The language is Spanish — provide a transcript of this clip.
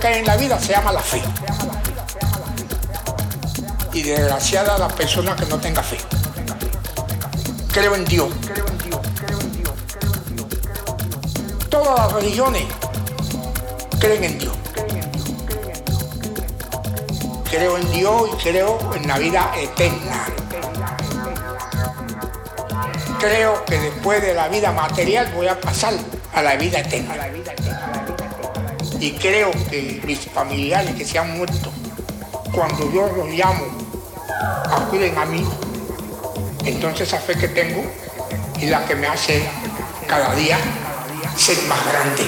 que hay en la vida se llama la fe. Y desgraciada la persona que no tenga fe. Creo en Dios. Todas las religiones creen en Dios. Creo en Dios y creo en la vida eterna. Creo que después de la vida material voy a pasar a la vida eterna. Y creo que mis familiares que se han muerto, cuando yo los llamo, acuden a mí. Entonces esa fe que tengo es la que me hace cada día ser más grande.